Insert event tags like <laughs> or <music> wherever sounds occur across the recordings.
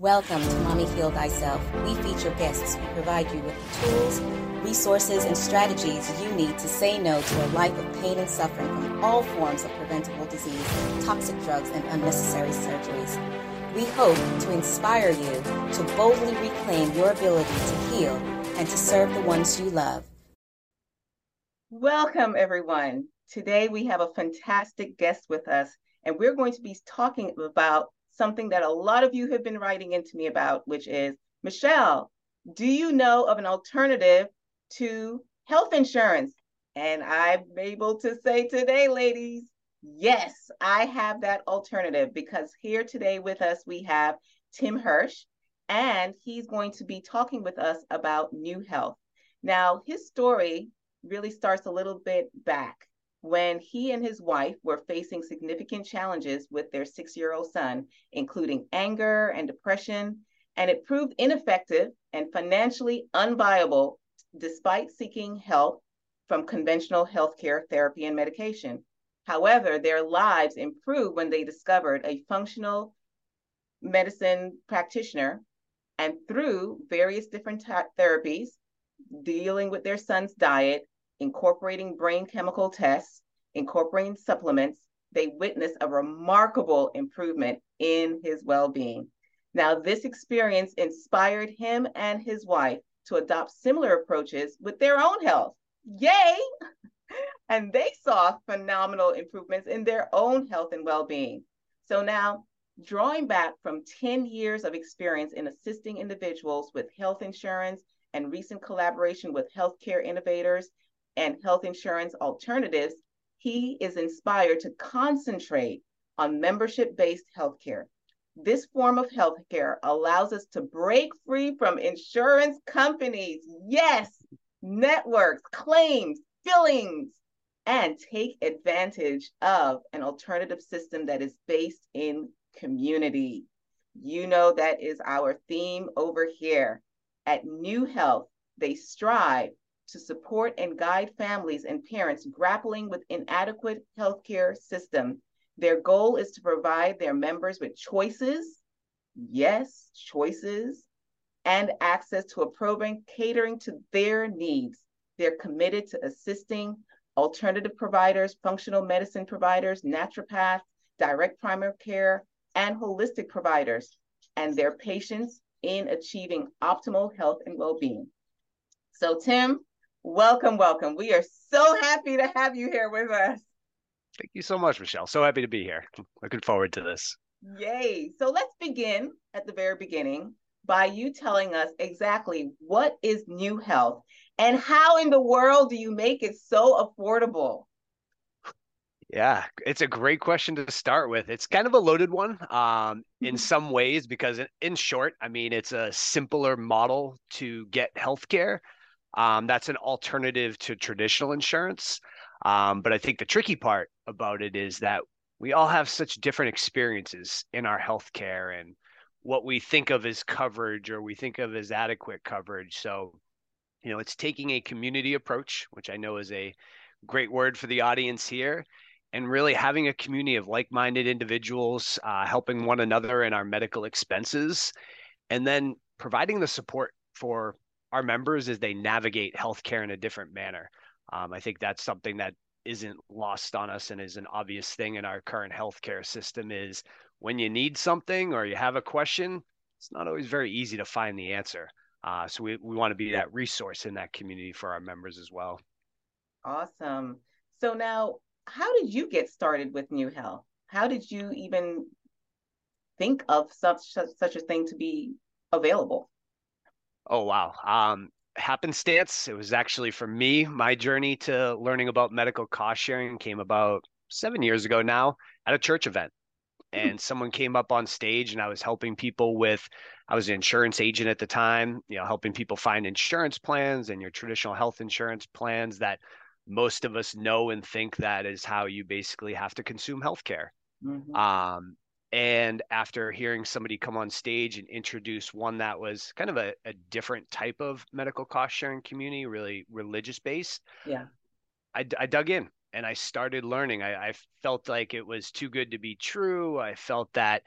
Welcome to Mommy Heal Thyself. We feature guests who provide you with the tools, resources, and strategies you need to say no to a life of pain and suffering from all forms of preventable disease, toxic drugs, and unnecessary surgeries. We hope to inspire you to boldly reclaim your ability to heal and to serve the ones you love. Welcome, everyone. Today we have a fantastic guest with us, and we're going to be talking about something that a lot of you have been writing into me about, which is Michelle, do you know of an alternative to health insurance? And I'm able to say today, ladies, yes, I have that alternative because here today with us, we have Tim Hirsch, and he's going to be talking with us about Knew Health. Now, his story really starts a little bit back when he and his wife were facing significant challenges with their six year old son, including anger and depression, and it proved ineffective and financially unviable despite seeking help from conventional healthcare therapy and medication. However, their lives improved when they discovered a functional medicine practitioner and through various different therapies, dealing with their son's diet, incorporating brain chemical tests, incorporating supplements, they witnessed a remarkable improvement in his well being. Now, this experience inspired him and his wife to adopt similar approaches with their own health. Yay! <laughs> and they saw phenomenal improvements in their own health and well being. So now, drawing back from 10 years of experience in assisting individuals with health insurance and recent collaboration with healthcare innovators and health insurance alternatives, he is inspired to concentrate on membership based healthcare. This form of healthcare allows us to break free from insurance companies, yes, networks, claims, fillings, and take advantage of an alternative system that is based in community. You know, that is our theme over here. At Knew Health, they strive to support and guide families and parents grappling with inadequate healthcare system. Their goal is to provide their members with choices, yes, choices, and access to a program catering to their needs. They're committed to assisting alternative providers, functional medicine providers, naturopaths, direct primary care, and holistic providers, and their patients in achieving optimal health and well being. So, Tim, Welcome, welcome. We are so happy to have you here with us. Thank you so much, Michelle. So happy to be here. Looking forward to this. Yay. So let's begin at the very beginning by you telling us exactly what is Knew Health and how in the world do you make it so affordable? Yeah, it's a great question to start with. It's kind of a loaded one um, in mm-hmm. some ways because, in short, I mean, it's a simpler model to get healthcare um, that's an alternative to traditional insurance. Um, but I think the tricky part about it is that we all have such different experiences in our healthcare and what we think of as coverage or we think of as adequate coverage. So, you know, it's taking a community approach, which I know is a great word for the audience here, and really having a community of like minded individuals uh, helping one another in our medical expenses, and then providing the support for our members as they navigate healthcare in a different manner. Um, I think that's something that isn't lost on us and is an obvious thing in our current healthcare system is when you need something or you have a question, it's not always very easy to find the answer. Uh, so we, we want to be that resource in that community for our members as well. Awesome. So now, how did you get started with Knew Health? How did you even think of such such, such a thing to be available? Oh wow. Um, happenstance. It was actually for me. My journey to learning about medical cost sharing came about seven years ago now at a church event. Hmm. And someone came up on stage, and I was helping people with. I was an insurance agent at the time, you know, helping people find insurance plans and your traditional health insurance plans that most of us know and think that is how you basically have to consume healthcare. Mm-hmm. Um, and after hearing somebody come on stage and introduce one that was kind of a, a different type of medical cost sharing community, really religious based, yeah, I, I dug in and I started learning. I, I, felt like it was too good to be true. I felt that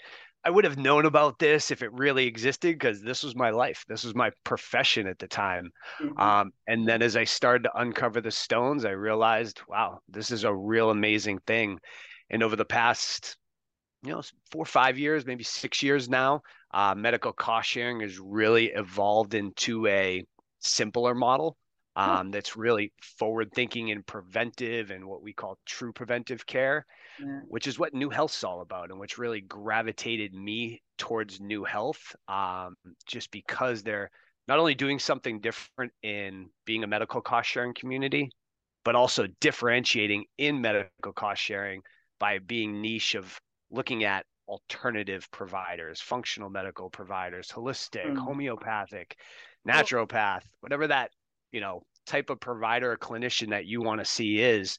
I would have known about this if it really existed because this was my life. This was my profession at the time. Mm-hmm. Um, and then as I started to uncover the stones, I realized, wow, this is a real amazing thing. And over the past, you know, four or five years, maybe six years now, uh, medical cost sharing has really evolved into a simpler model um, that's really forward thinking and preventive and what we call true preventive care yeah. which is what Knew Health's all about and which really gravitated me towards Knew Health um, just because they're not only doing something different in being a medical cost sharing community but also differentiating in medical cost sharing by being niche of looking at alternative providers functional medical providers holistic mm. homeopathic naturopath whatever that you know type of provider or clinician that you want to see is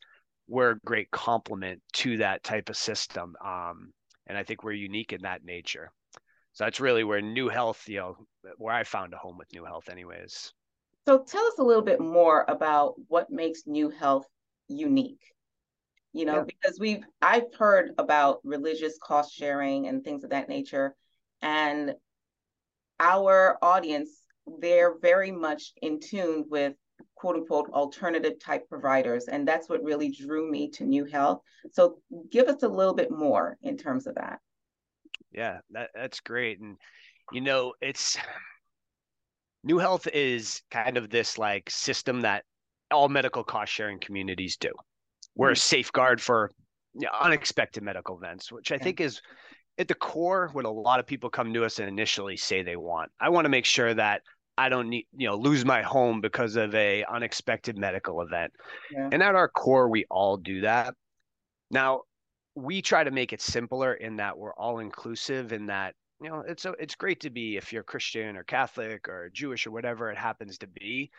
we're a great complement to that type of system. Um, and I think we're unique in that nature. So that's really where Knew Health, you know, where I found a home with Knew Health, anyways. So tell us a little bit more about what makes Knew Health unique. You know, yeah. because we've I've heard about religious cost sharing and things of that nature, and our audience they're very much in tune with quote unquote alternative type providers. And that's what really drew me to Knew Health. So give us a little bit more in terms of that. Yeah, that, that's great. And, you know, it's Knew Health is kind of this like system that all medical cost sharing communities do. We're a mm. safeguard for unexpected medical events, which I think is at the core what a lot of people come to us and initially say they want. I want to make sure that I don't need, you know, lose my home because of a unexpected medical event. Yeah. And at our core, we all do that. Now, we try to make it simpler in that we're all inclusive in that, you know, it's a, it's great to be if you're Christian or Catholic or Jewish or whatever it happens to be,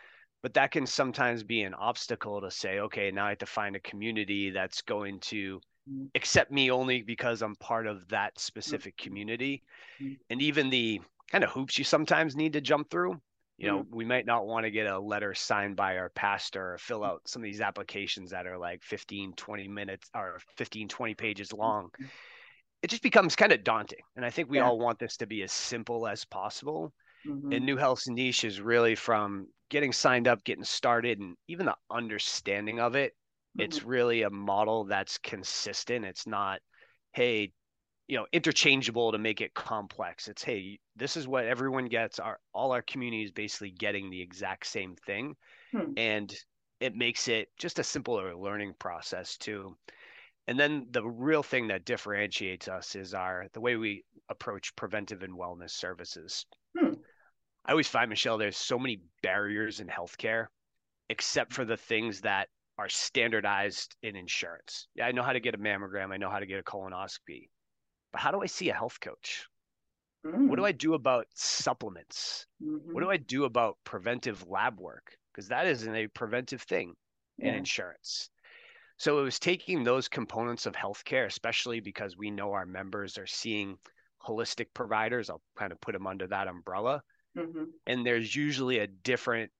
but that can sometimes be an obstacle to say, okay, now I have to find a community that's going to mm-hmm. accept me only because I'm part of that specific mm-hmm. community. Mm-hmm. And even the kind of hoops you sometimes need to jump through you know, we might not want to get a letter signed by our pastor or fill out some of these applications that are like 15, 20 minutes or 15, 20 pages long. It just becomes kind of daunting. And I think we yeah. all want this to be as simple as possible. Mm-hmm. And Knew Health's niche is really from getting signed up, getting started, and even the understanding of it. It's mm-hmm. really a model that's consistent. It's not, hey, you know interchangeable to make it complex it's hey this is what everyone gets our all our community is basically getting the exact same thing hmm. and it makes it just a simpler learning process too and then the real thing that differentiates us is our the way we approach preventive and wellness services hmm. I always find michelle there's so many barriers in healthcare except for the things that are standardized in insurance yeah i know how to get a mammogram i know how to get a colonoscopy but how do I see a health coach? Mm. What do mm. I do about supplements? Mm-hmm. What do I do about preventive lab work? Because that isn't a preventive thing yeah. in insurance. So it was taking those components of healthcare, especially because we know our members are seeing holistic providers. I'll kind of put them under that umbrella. Mm-hmm. And there's usually a different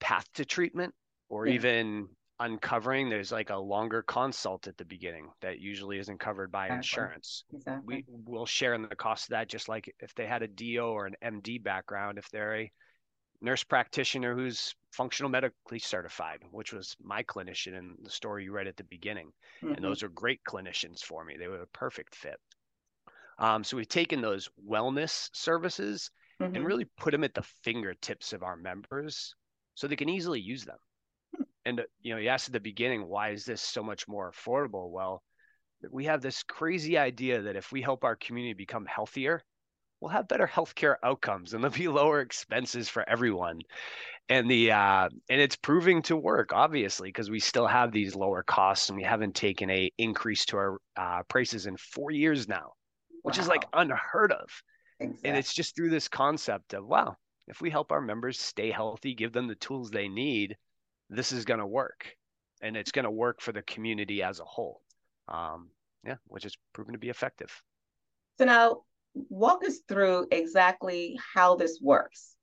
path to treatment or yeah. even uncovering there's like a longer consult at the beginning that usually isn't covered by exactly. insurance exactly. we will share in the cost of that just like if they had a do or an md background if they're a nurse practitioner who's functional medically certified which was my clinician in the story you read at the beginning mm-hmm. and those are great clinicians for me they were a perfect fit um, so we've taken those wellness services mm-hmm. and really put them at the fingertips of our members so they can easily use them. And uh, you know you asked at the beginning why is this so much more affordable? Well we have this crazy idea that if we help our community become healthier we'll have better healthcare outcomes and there'll be lower expenses for everyone. And the uh, and it's proving to work obviously because we still have these lower costs and we haven't taken a increase to our uh, prices in four years now which wow. is like unheard of exactly. and it's just through this concept of wow if we help our members stay healthy give them the tools they need this is going to work and it's going to work for the community as a whole. Um, yeah, which has proven to be effective. So now walk us through exactly how this works.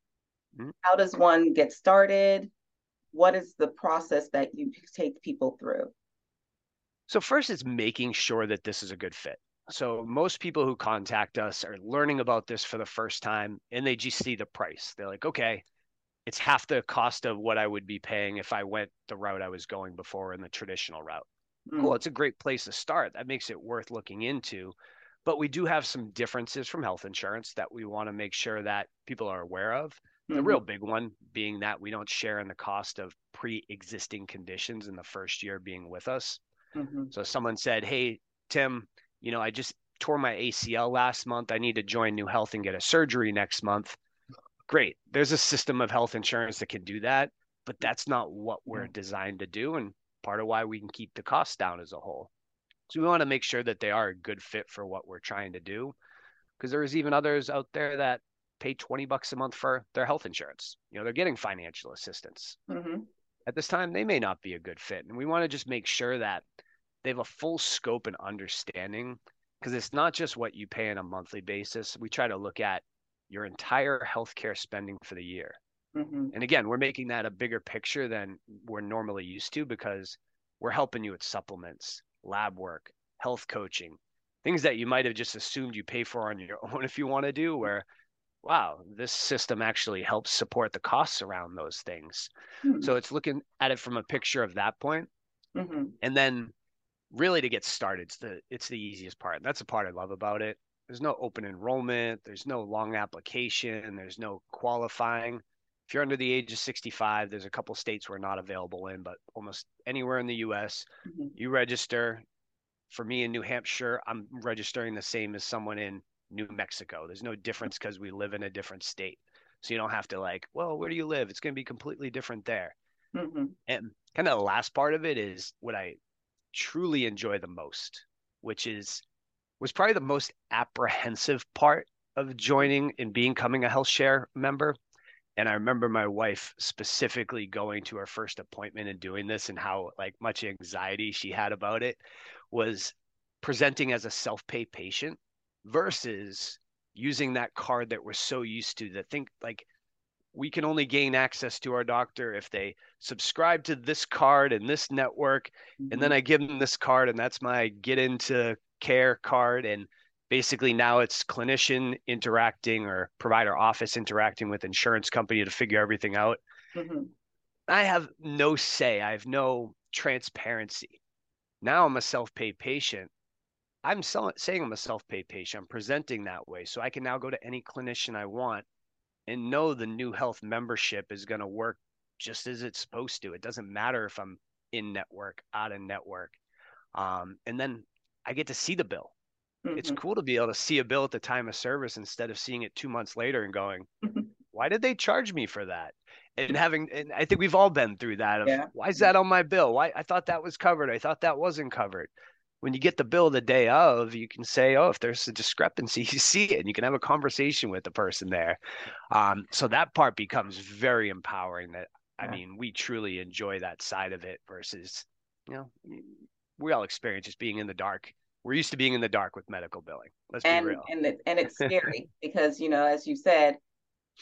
Mm-hmm. How does one get started? What is the process that you take people through? So first it's making sure that this is a good fit. So most people who contact us are learning about this for the first time and they just see the price. They're like, okay, it's half the cost of what I would be paying if I went the route I was going before in the traditional route. Mm. Cool. It's a great place to start. That makes it worth looking into. But we do have some differences from health insurance that we want to make sure that people are aware of. Mm-hmm. The real big one being that we don't share in the cost of pre existing conditions in the first year being with us. Mm-hmm. So someone said, Hey, Tim, you know, I just tore my ACL last month. I need to join Knew Health and get a surgery next month. Great. There's a system of health insurance that can do that, but that's not what we're designed to do. And part of why we can keep the costs down as a whole. So we want to make sure that they are a good fit for what we're trying to do. Because there's even others out there that pay 20 bucks a month for their health insurance. You know, they're getting financial assistance. Mm-hmm. At this time, they may not be a good fit. And we want to just make sure that they have a full scope and understanding because it's not just what you pay on a monthly basis. We try to look at your entire healthcare spending for the year. Mm-hmm. And again, we're making that a bigger picture than we're normally used to because we're helping you with supplements, lab work, health coaching, things that you might have just assumed you pay for on your <laughs> own if you want to do, where wow, this system actually helps support the costs around those things. Mm-hmm. So it's looking at it from a picture of that point. Mm-hmm. And then really to get started, it's the it's the easiest part. That's the part I love about it. There's no open enrollment, there's no long application, there's no qualifying. If you're under the age of 65, there's a couple states we're not available in, but almost anywhere in the US, mm-hmm. you register. For me in New Hampshire, I'm registering the same as someone in New Mexico. There's no difference because we live in a different state. So you don't have to like, well, where do you live? It's going to be completely different there. Mm-hmm. And kind of the last part of it is what I truly enjoy the most, which is was probably the most apprehensive part of joining and becoming a health share member. And I remember my wife specifically going to her first appointment and doing this and how like much anxiety she had about it was presenting as a self-pay patient versus using that card that we're so used to that think like we can only gain access to our doctor if they subscribe to this card and this network mm-hmm. and then mm-hmm. i give them this card and that's my get into care card and basically now it's clinician interacting or provider office interacting with insurance company to figure everything out mm-hmm. i have no say i have no transparency now i'm a self-pay patient i'm saying i'm a self-pay patient i'm presenting that way so i can now go to any clinician i want and know the Knew Health membership is going to work just as it's supposed to. It doesn't matter if I'm in network, out of network. Um, and then I get to see the bill. Mm-hmm. It's cool to be able to see a bill at the time of service instead of seeing it two months later and going, why did they charge me for that? And having, and I think we've all been through that. Of, yeah. Why is that on my bill? Why I thought that was covered. I thought that wasn't covered when you get the bill the day of, you can say, oh, if there's a discrepancy, <laughs> you see it, and you can have a conversation with the person there. Um, so that part becomes very empowering. That I mean, we truly enjoy that side of it versus, you know, we all experience just being in the dark. We're used to being in the dark with medical billing. Let's and, be real. And it, and it's <laughs> scary because you know, as you said,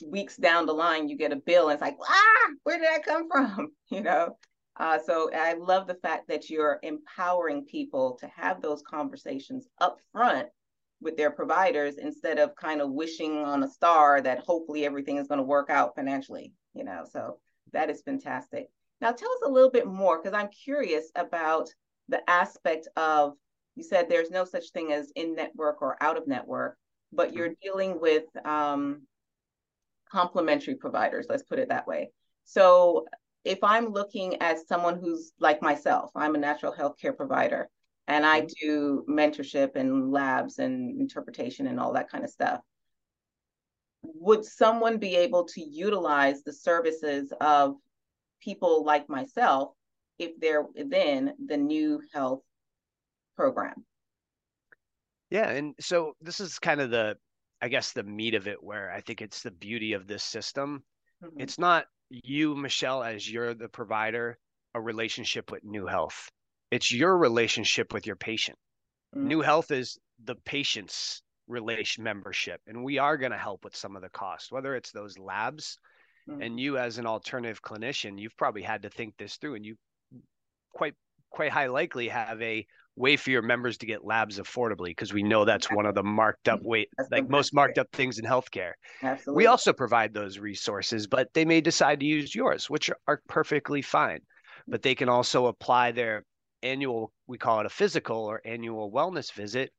weeks down the line, you get a bill and it's like, ah, where did that come from? <laughs> You know, uh, so I love the fact that you're empowering people to have those conversations up front with their providers instead of kind of wishing on a star that hopefully everything is going to work out financially, you know. So that is fantastic. Now tell us a little bit more because I'm curious about the aspect of you said there's no such thing as in network or out of network, but you're mm-hmm. dealing with um, complementary providers, let's put it that way. So if I'm looking at someone who's like myself, I'm a natural health care provider and I mm-hmm. do mentorship and labs and interpretation and all that kind of stuff. Would someone be able to utilize the services of people like myself if they're within the Knew Health program? Yeah. And so this is kind of the, I guess, the meat of it where I think it's the beauty of this system. Mm-hmm. It's not you, Michelle, as you're the provider, a relationship with Knew Health. It's your relationship with your patient. Mm-hmm. Knew Health is the patient's relation membership, and we are going to help with some of the cost, whether it's those labs. Mm-hmm. And you, as an alternative clinician, you've probably had to think this through, and you quite quite high likely have a way for your members to get labs affordably because we know that's one of the marked up weight like most marked up things in healthcare. Absolutely. We also provide those resources, but they may decide to use yours, which are perfectly fine. But they can also apply their annual, we call it a physical or annual wellness visit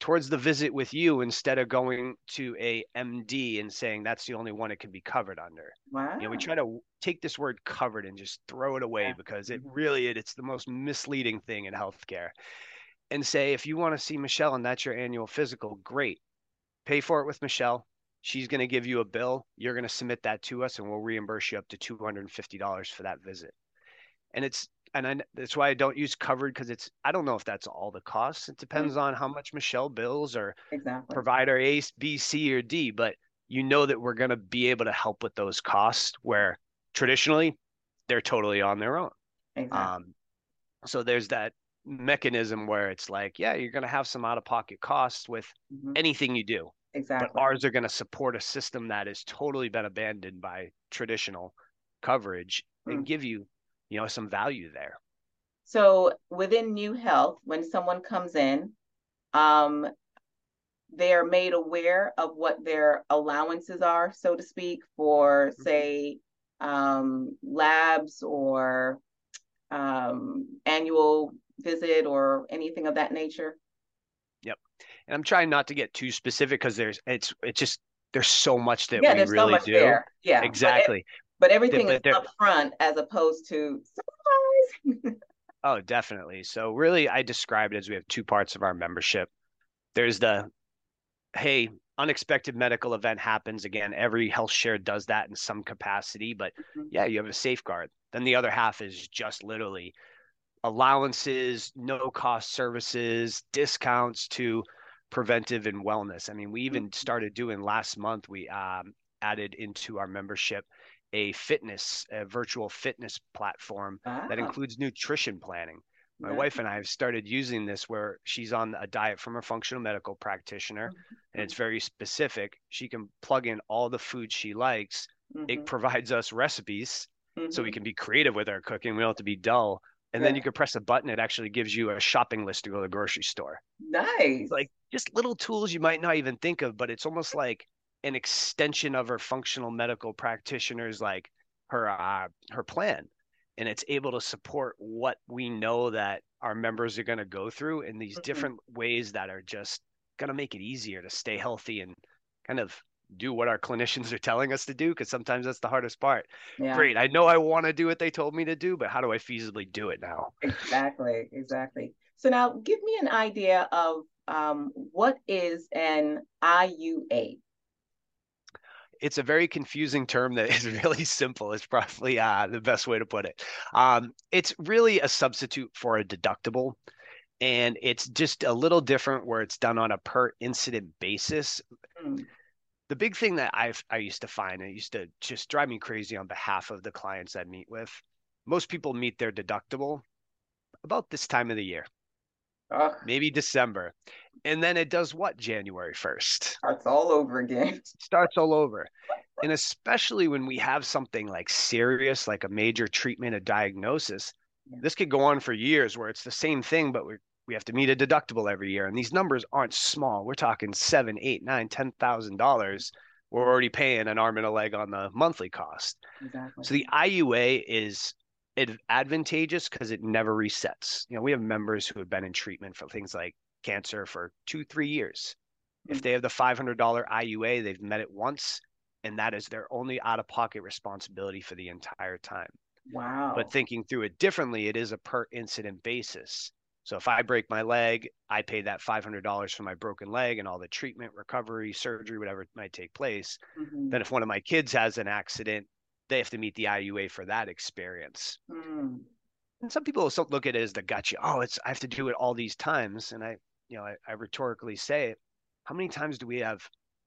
towards the visit with you instead of going to a MD and saying that's the only one it can be covered under. Wow. You know, we try to take this word covered and just throw it away yeah. because it mm-hmm. really it's the most misleading thing in healthcare. And say if you want to see Michelle and that's your annual physical, great. Pay for it with Michelle. She's going to give you a bill. You're going to submit that to us and we'll reimburse you up to $250 for that visit. And it's and I, that's why I don't use covered because it's I don't know if that's all the costs. It depends mm-hmm. on how much Michelle bills or exactly. provider A, B, C, or D. But you know that we're going to be able to help with those costs where traditionally they're totally on their own. Exactly. Um, so there's that mechanism where it's like, yeah, you're going to have some out of pocket costs with mm-hmm. anything you do. Exactly. But ours are going to support a system that has totally been abandoned by traditional coverage mm-hmm. and mm. give you you know some value there. So within Knew Health when someone comes in um, they're made aware of what their allowances are so to speak for mm-hmm. say um, labs or um, annual visit or anything of that nature. Yep. And i'm trying not to get too specific because there's it's it's just there's so much that yeah, we really so do. there. yeah. Exactly but everything is up front as opposed to surprise. <laughs> oh, definitely. So really I describe it as we have two parts of our membership. There's the hey, unexpected medical event happens again. Every health share does that in some capacity, but mm-hmm. yeah, you have a safeguard. Then the other half is just literally allowances, no cost services, discounts to preventive and wellness. I mean, we even mm-hmm. started doing last month, we um, added into our membership a fitness, a virtual fitness platform that ah. includes nutrition planning. My yeah. wife and I have started using this where she's on a diet from a functional medical practitioner mm-hmm. and it's very specific. She can plug in all the food she likes. Mm-hmm. It provides us recipes mm-hmm. so we mm-hmm. can be creative with our cooking. We don't have to be dull. And yeah. then you can press a button. It actually gives you a shopping list to go to the grocery store. Nice. Like just little tools you might not even think of, but it's almost like an extension of her functional medical practitioners like her uh, her plan. And it's able to support what we know that our members are going to go through in these mm-hmm. different ways that are just going to make it easier to stay healthy and kind of do what our clinicians <laughs> are telling us to do because sometimes that's the hardest part. Yeah. great i know i want to do what they told me to do but how do i feasibly do it now? Exactly exactly. So now give me an idea of um, what is an iua it's a very confusing term that is <laughs> really simple. It's probably uh, the best way to put it. Um, it's really a substitute for a deductible. And it's just a little different where it's done on a per incident basis. Mm. The big thing that I've I used to find, it used to just drive me crazy on behalf of the clients I meet with. Most people meet their deductible about this time of the year. Uh, maybe December. And then it does what January 1st? Starts all over again. <laughs> Starts all over. And especially when we have something like serious, like a major treatment, a diagnosis, yeah. this could go on for years where it's the same thing, but we we have to meet a deductible every year. And these numbers aren't small. We're talking seven, eight, nine, ten thousand dollars. We're already paying an arm and a leg on the monthly cost. Exactly. So the IUA is advantageous because it never resets. You know, we have members who have been in treatment for things like cancer for two, three years. Mm-hmm. If mm. they have the $500 IUA, they've met it once, and that is their only out of pocket responsibility for the entire time. Wow. But thinking through it differently, it is a per incident basis. So if I break my leg, I pay that $500 for my broken leg and all the treatment, recovery, surgery, whatever might take place. Mm-hmm. Then if one of my kids has an accident, they have to meet the IUA for that experience. Mm. And some people look at it as the gotcha. Oh, it's I have to do it all these times, and I, you know, I, I rhetorically say, how many times do we have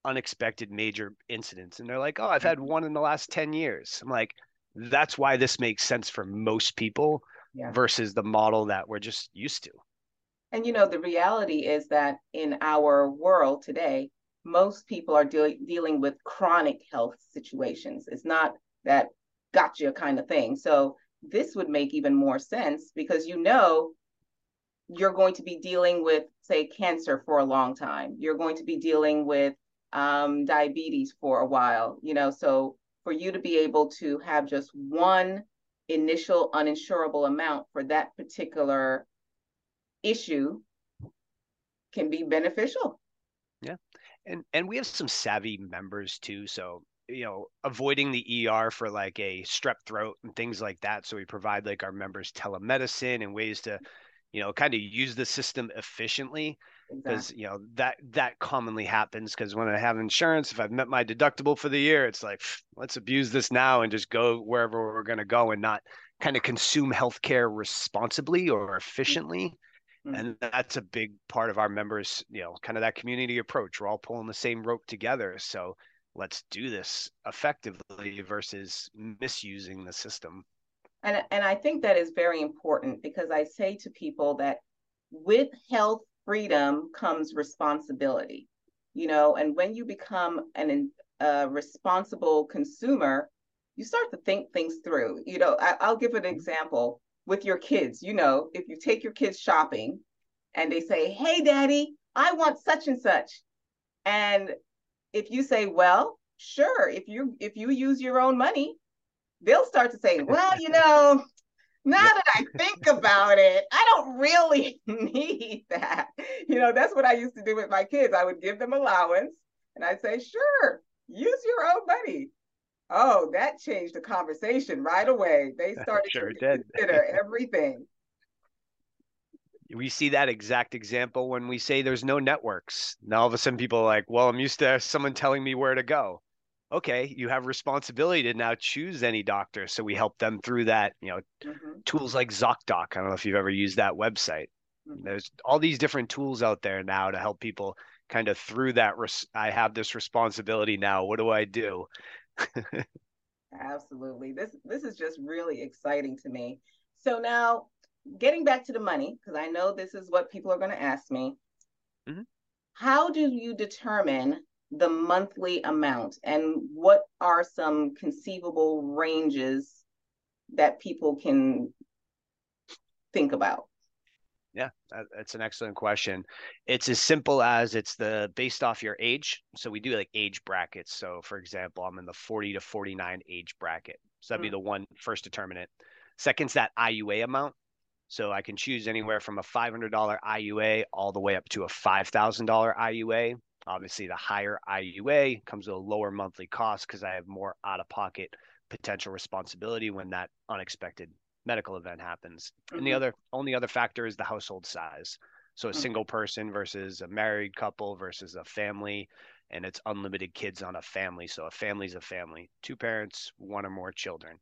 unexpected major incidents? And they're like, oh, I've had mm-hmm. one in the last ten years. I'm like, that's why this makes sense for most people yeah. versus the model that we're just used to. And you know, the reality is that in our world today, most people are de- dealing with chronic health situations. It's not that gotcha kind of thing. So this would make even more sense because you know you're going to be dealing with, say, cancer for a long time. You're going to be dealing with um, diabetes for a while, you know. So for you to be able to have just one initial unshareable amount for that particular issue can be beneficial. Yeah. And and we have some savvy members too. So, you know, avoiding the ER for like a strep throat and things like that. So we provide like our members telemedicine and ways to, you know, kind of use the system efficiently because exactly. you know that that commonly happens because when i have insurance if i've met my deductible for the year it's like let's abuse this now and just go wherever we're going to go and not kind of consume healthcare responsibly or mm-hmm. efficiently mm-hmm. and that's a big part of our members you know kind of that community approach we're all pulling the same rope together so let's do this effectively versus misusing the system. And and i think that is very important because i say to people that with health freedom comes responsibility you know and when you become an a responsible consumer you start to think things through. You know I, i'll give an example with your kids. You know if you take your kids shopping and they say hey daddy i want such and such and if you say well sure if you if you use your own money they'll start to say well you <laughs> know now that I think about it, I don't really <laughs> need that. You know, that's what I used to do with my kids. I would give them allowance and I'd say, sure, use your own money. Oh, that changed the conversation right away. They <laughs> started sure to did. consider everything. We see that exact example when we say there's no networks. Now all of a sudden people are like, well, I'm used to someone telling me where to go okay, you have responsibility to now choose any doctor. So we help them through that, you know, mm-hmm. tools like ZocDoc. I don't know if you've ever used that website. Mm-hmm. There's all these different tools out there now to help people kind of through that. Res- I have this responsibility now. What do I do? <laughs> Absolutely. This this is just really exciting to me. So now getting back to the money, because I know this is what people are going to ask me. Mm-hmm. How do you determine the monthly amount and what are some conceivable ranges that people can think about? Yeah, that's an excellent question. It's as simple as it's the based off your age. So we do like age brackets. So for example, I'm in the 40 to 49 age bracket. So that'd mm-hmm. be the one first determinant. Second's that IUA amount. So I can choose anywhere from a $500 IUA all the way up to a $5,000 IUA. Obviously, the higher IUA comes with a lower monthly cost because I have more out of pocket potential responsibility when that unexpected medical event happens. Mm-hmm. And the mm-hmm. other only other factor is the household size. So a mm-hmm. single person versus a married couple versus a family, and it's unlimited kids on a family. So a family's a family, two parents, one or more children.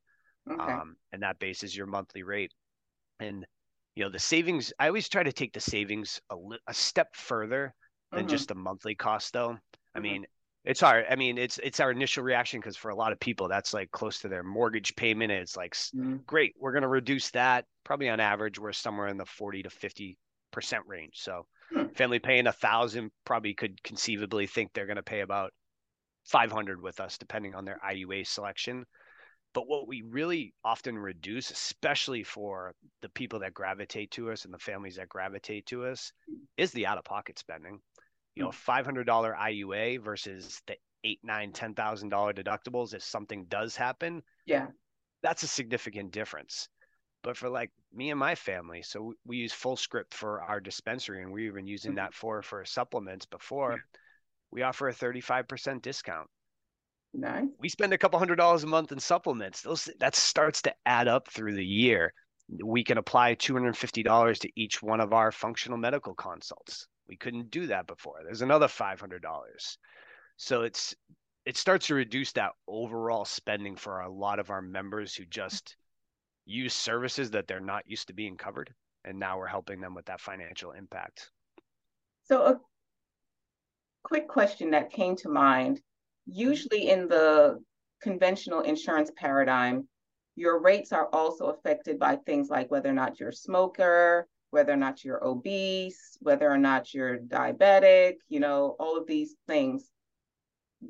Okay. Um, and that bases your monthly rate. And you know the savings. I always try to take the savings a, a step further than mm-hmm. just the monthly cost though. I mm-hmm. mean, it's hard. I mean, it's it's our initial reaction because for a lot of people that's like close to their mortgage payment. it's like mm-hmm. great, we're gonna reduce that. Probably on average, we're somewhere in the forty to fifty percent range. So hmm. family paying a thousand probably could conceivably think they're gonna pay about five hundred with us, depending on their IUA selection. But what we really often reduce, especially for the people that gravitate to us and the families that gravitate to us, is the out of pocket spending. You know, five hundred dollar IUA versus the eight, nine, ten thousand dollar deductibles. If something does happen, yeah, that's a significant difference. But for like me and my family, so we use Fullscript for our dispensary, and we've been using mm-hmm. that for for supplements before. Yeah. We offer a thirty five percent discount Nice. We spend a couple hundred dollars a month in supplements. Those that starts to add up through the year. We can apply $250 to each one of our functional medical consults. We couldn't do that before. There's another $500. So it's it starts to reduce that overall spending for a lot of our members who just use services that they're not used to being covered and now we're helping them with that financial impact. So a quick question that came to mind usually in the conventional insurance paradigm, your rates are also affected by things like whether or not you're a smoker, whether or not you're obese, whether or not you're diabetic, you know, all of these things.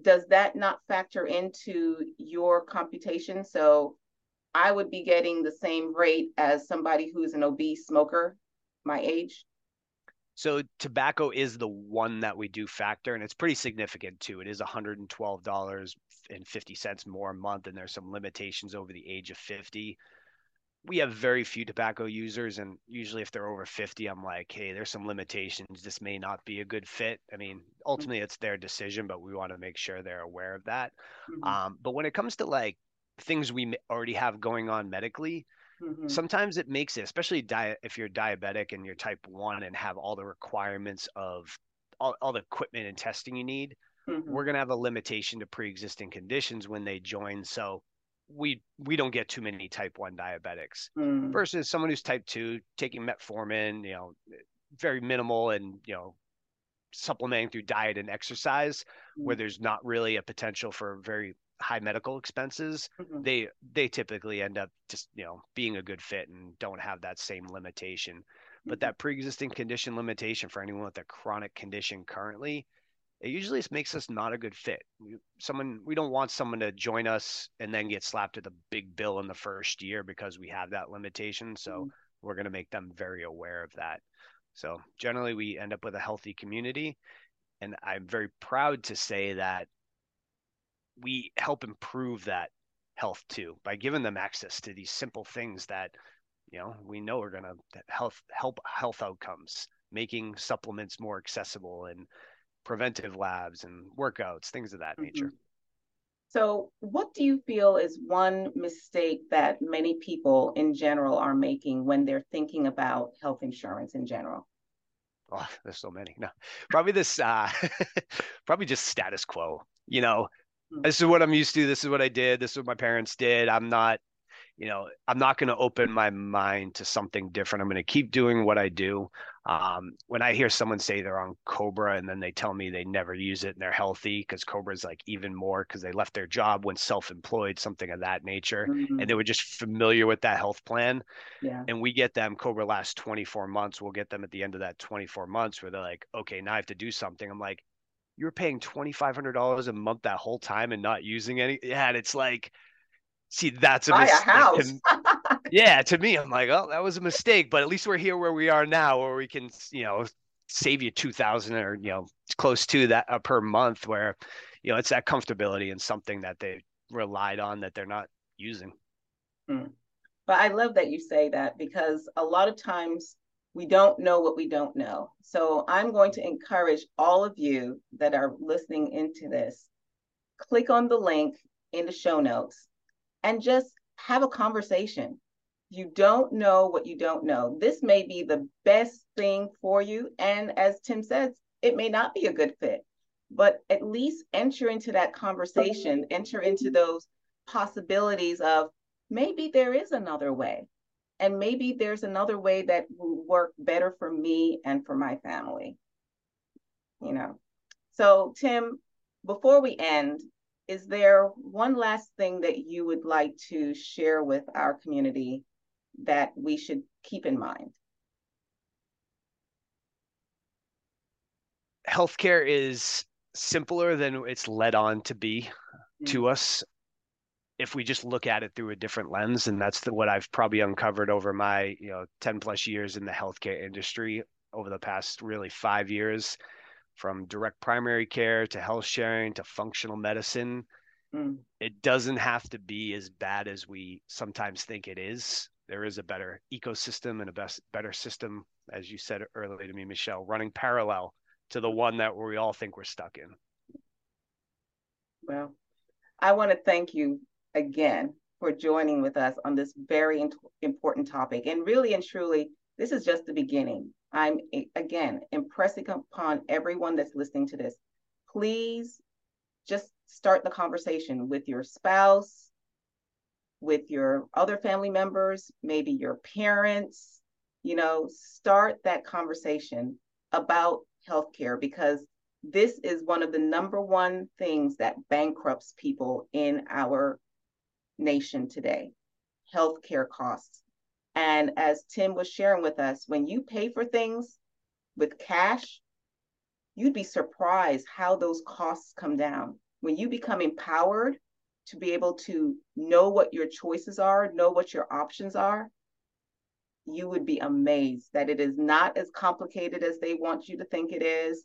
Does that not factor into your computation? So I would be getting the same rate as somebody who's an obese smoker my age? So tobacco is the one that we do factor, and it's pretty significant too. It is $112.50 more a month, and there's some limitations over the age of 50. We have very few tobacco users, and usually if they're over 50, I'm like, hey, there's some limitations. This may not be a good fit. I mean, mm-hmm. ultimately it's their decision, but we want to make sure they're aware of that. Mm-hmm. Um, but when it comes to like things we already have going on medically, Mm-hmm. Sometimes it makes it, especially diet if you're diabetic and you're type one and have all the requirements of all, all the equipment and testing you need. Mm-hmm. We're gonna have a limitation to pre-existing conditions when they join. So we we don't get too many type one diabetics mm. versus someone who's type two taking metformin, you know, very minimal and you know supplementing through diet and exercise mm. where there's not really a potential for very high medical expenses, mm-hmm. they they typically end up just you know being a good fit and don't have that same limitation. Mm-hmm. But that pre-existing condition limitation for anyone with a chronic condition currently, it usually makes us not a good fit. Someone we don't want someone to join us and then get slapped with a big bill in the first year because we have that limitation. So mm-hmm. we're going to make them very aware of that. So generally, we end up with a healthy community, and I'm very proud to say that we help improve that health too by giving them access to these simple things that you know we know are going to health help health outcomes making supplements more accessible and preventive labs and workouts things of that mm-hmm. nature so what do you feel is one mistake that many people in general are making when they're thinking about health insurance in general oh there's so many no probably this uh <laughs> probably just status quo you know. This is what I'm used to. This is what I did. This is what my parents did. I'm not, you know, I'm not going to open my mind to something different. I'm going to keep doing what I do. Um, when I hear someone say they're on Cobra and then they tell me they never use it and they're healthy because Cobra is like even more because they left their job when self-employed, something of that nature, mm-hmm. and they were just familiar with that health plan. Yeah. And we get them Cobra lasts 24 months. We'll get them at the end of that 24 months where they're like, okay, now I have to do something. I'm like, you were paying twenty five hundred dollars a month that whole time and not using any. Yeah, and it's like, see, that's a mistake. To, yeah, to me, I'm like, oh, that was a mistake, but at least we're here where we are now, where we can, you know, save you two thousand or you know, close to that uh, per month, where, you know, it's that comfortability and something that they relied on that they're not using. Hmm. But I love that you say that because a lot of times we don't know what we don't know. So I'm going to encourage all of you that are listening into this, click on the link in the show notes and just have a conversation. You don't know what you don't know. This may be the best thing for you. And as Tim says, it may not be a good fit, but at least enter into that conversation, enter into those possibilities of maybe there is another way and maybe there's another way that will work better for me and for my family you know. So tim before we end is there one last thing that you would like to share with our community that we should keep in mind? Healthcare is simpler than it's led on to be mm-hmm. to us if we just look at it through a different lens and that's the, what i've probably uncovered over my you know 10 plus years in the healthcare industry over the past really five years from direct primary care to health sharing to functional medicine mm. it doesn't have to be as bad as we sometimes think it is there is a better ecosystem and a best better system as you said earlier to me michelle running parallel to the one that we all think we're stuck in well i want to thank you again for joining with us on this very important topic. And really and truly, this is just the beginning. I'm, again, impressing upon everyone that's listening to this. Please just start the conversation with your spouse, with your other family members, maybe your parents. You know, start that conversation about healthcare because this is one of the number one things that bankrupts people in our nation today healthcare costs. And as Tim was sharing with us, when you pay for things with cash, you'd be surprised how those costs come down. When you become empowered to be able to know what your choices are, know what your options are, you would be amazed that it is not as complicated as they want you to think it is.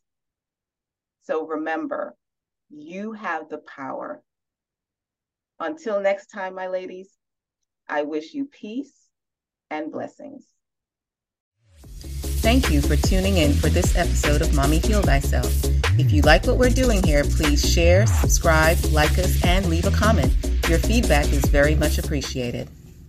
So remember, you have the power. Until next time, my ladies, I wish you peace and blessings. Thank you for tuning in for this episode of Mommy Heal Thyself. If you like what we're doing here, please share, subscribe, like us, and leave a comment. Your feedback is very much appreciated.